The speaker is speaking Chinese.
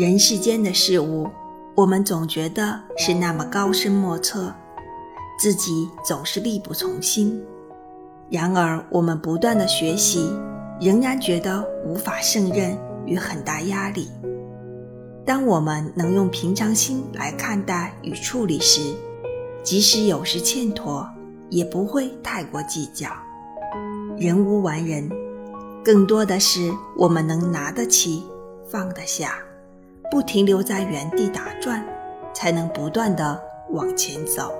人世间的事物，我们总觉得是那么高深莫测，自己总是力不从心。然而，我们不断的学习，仍然觉得无法胜任与很大压力。当我们能用平常心来看待与处理时，即使有时欠妥，也不会太过计较。人无完人，更多的是我们能拿得起，放得下，不停留在原地打转，才能不断的往前走。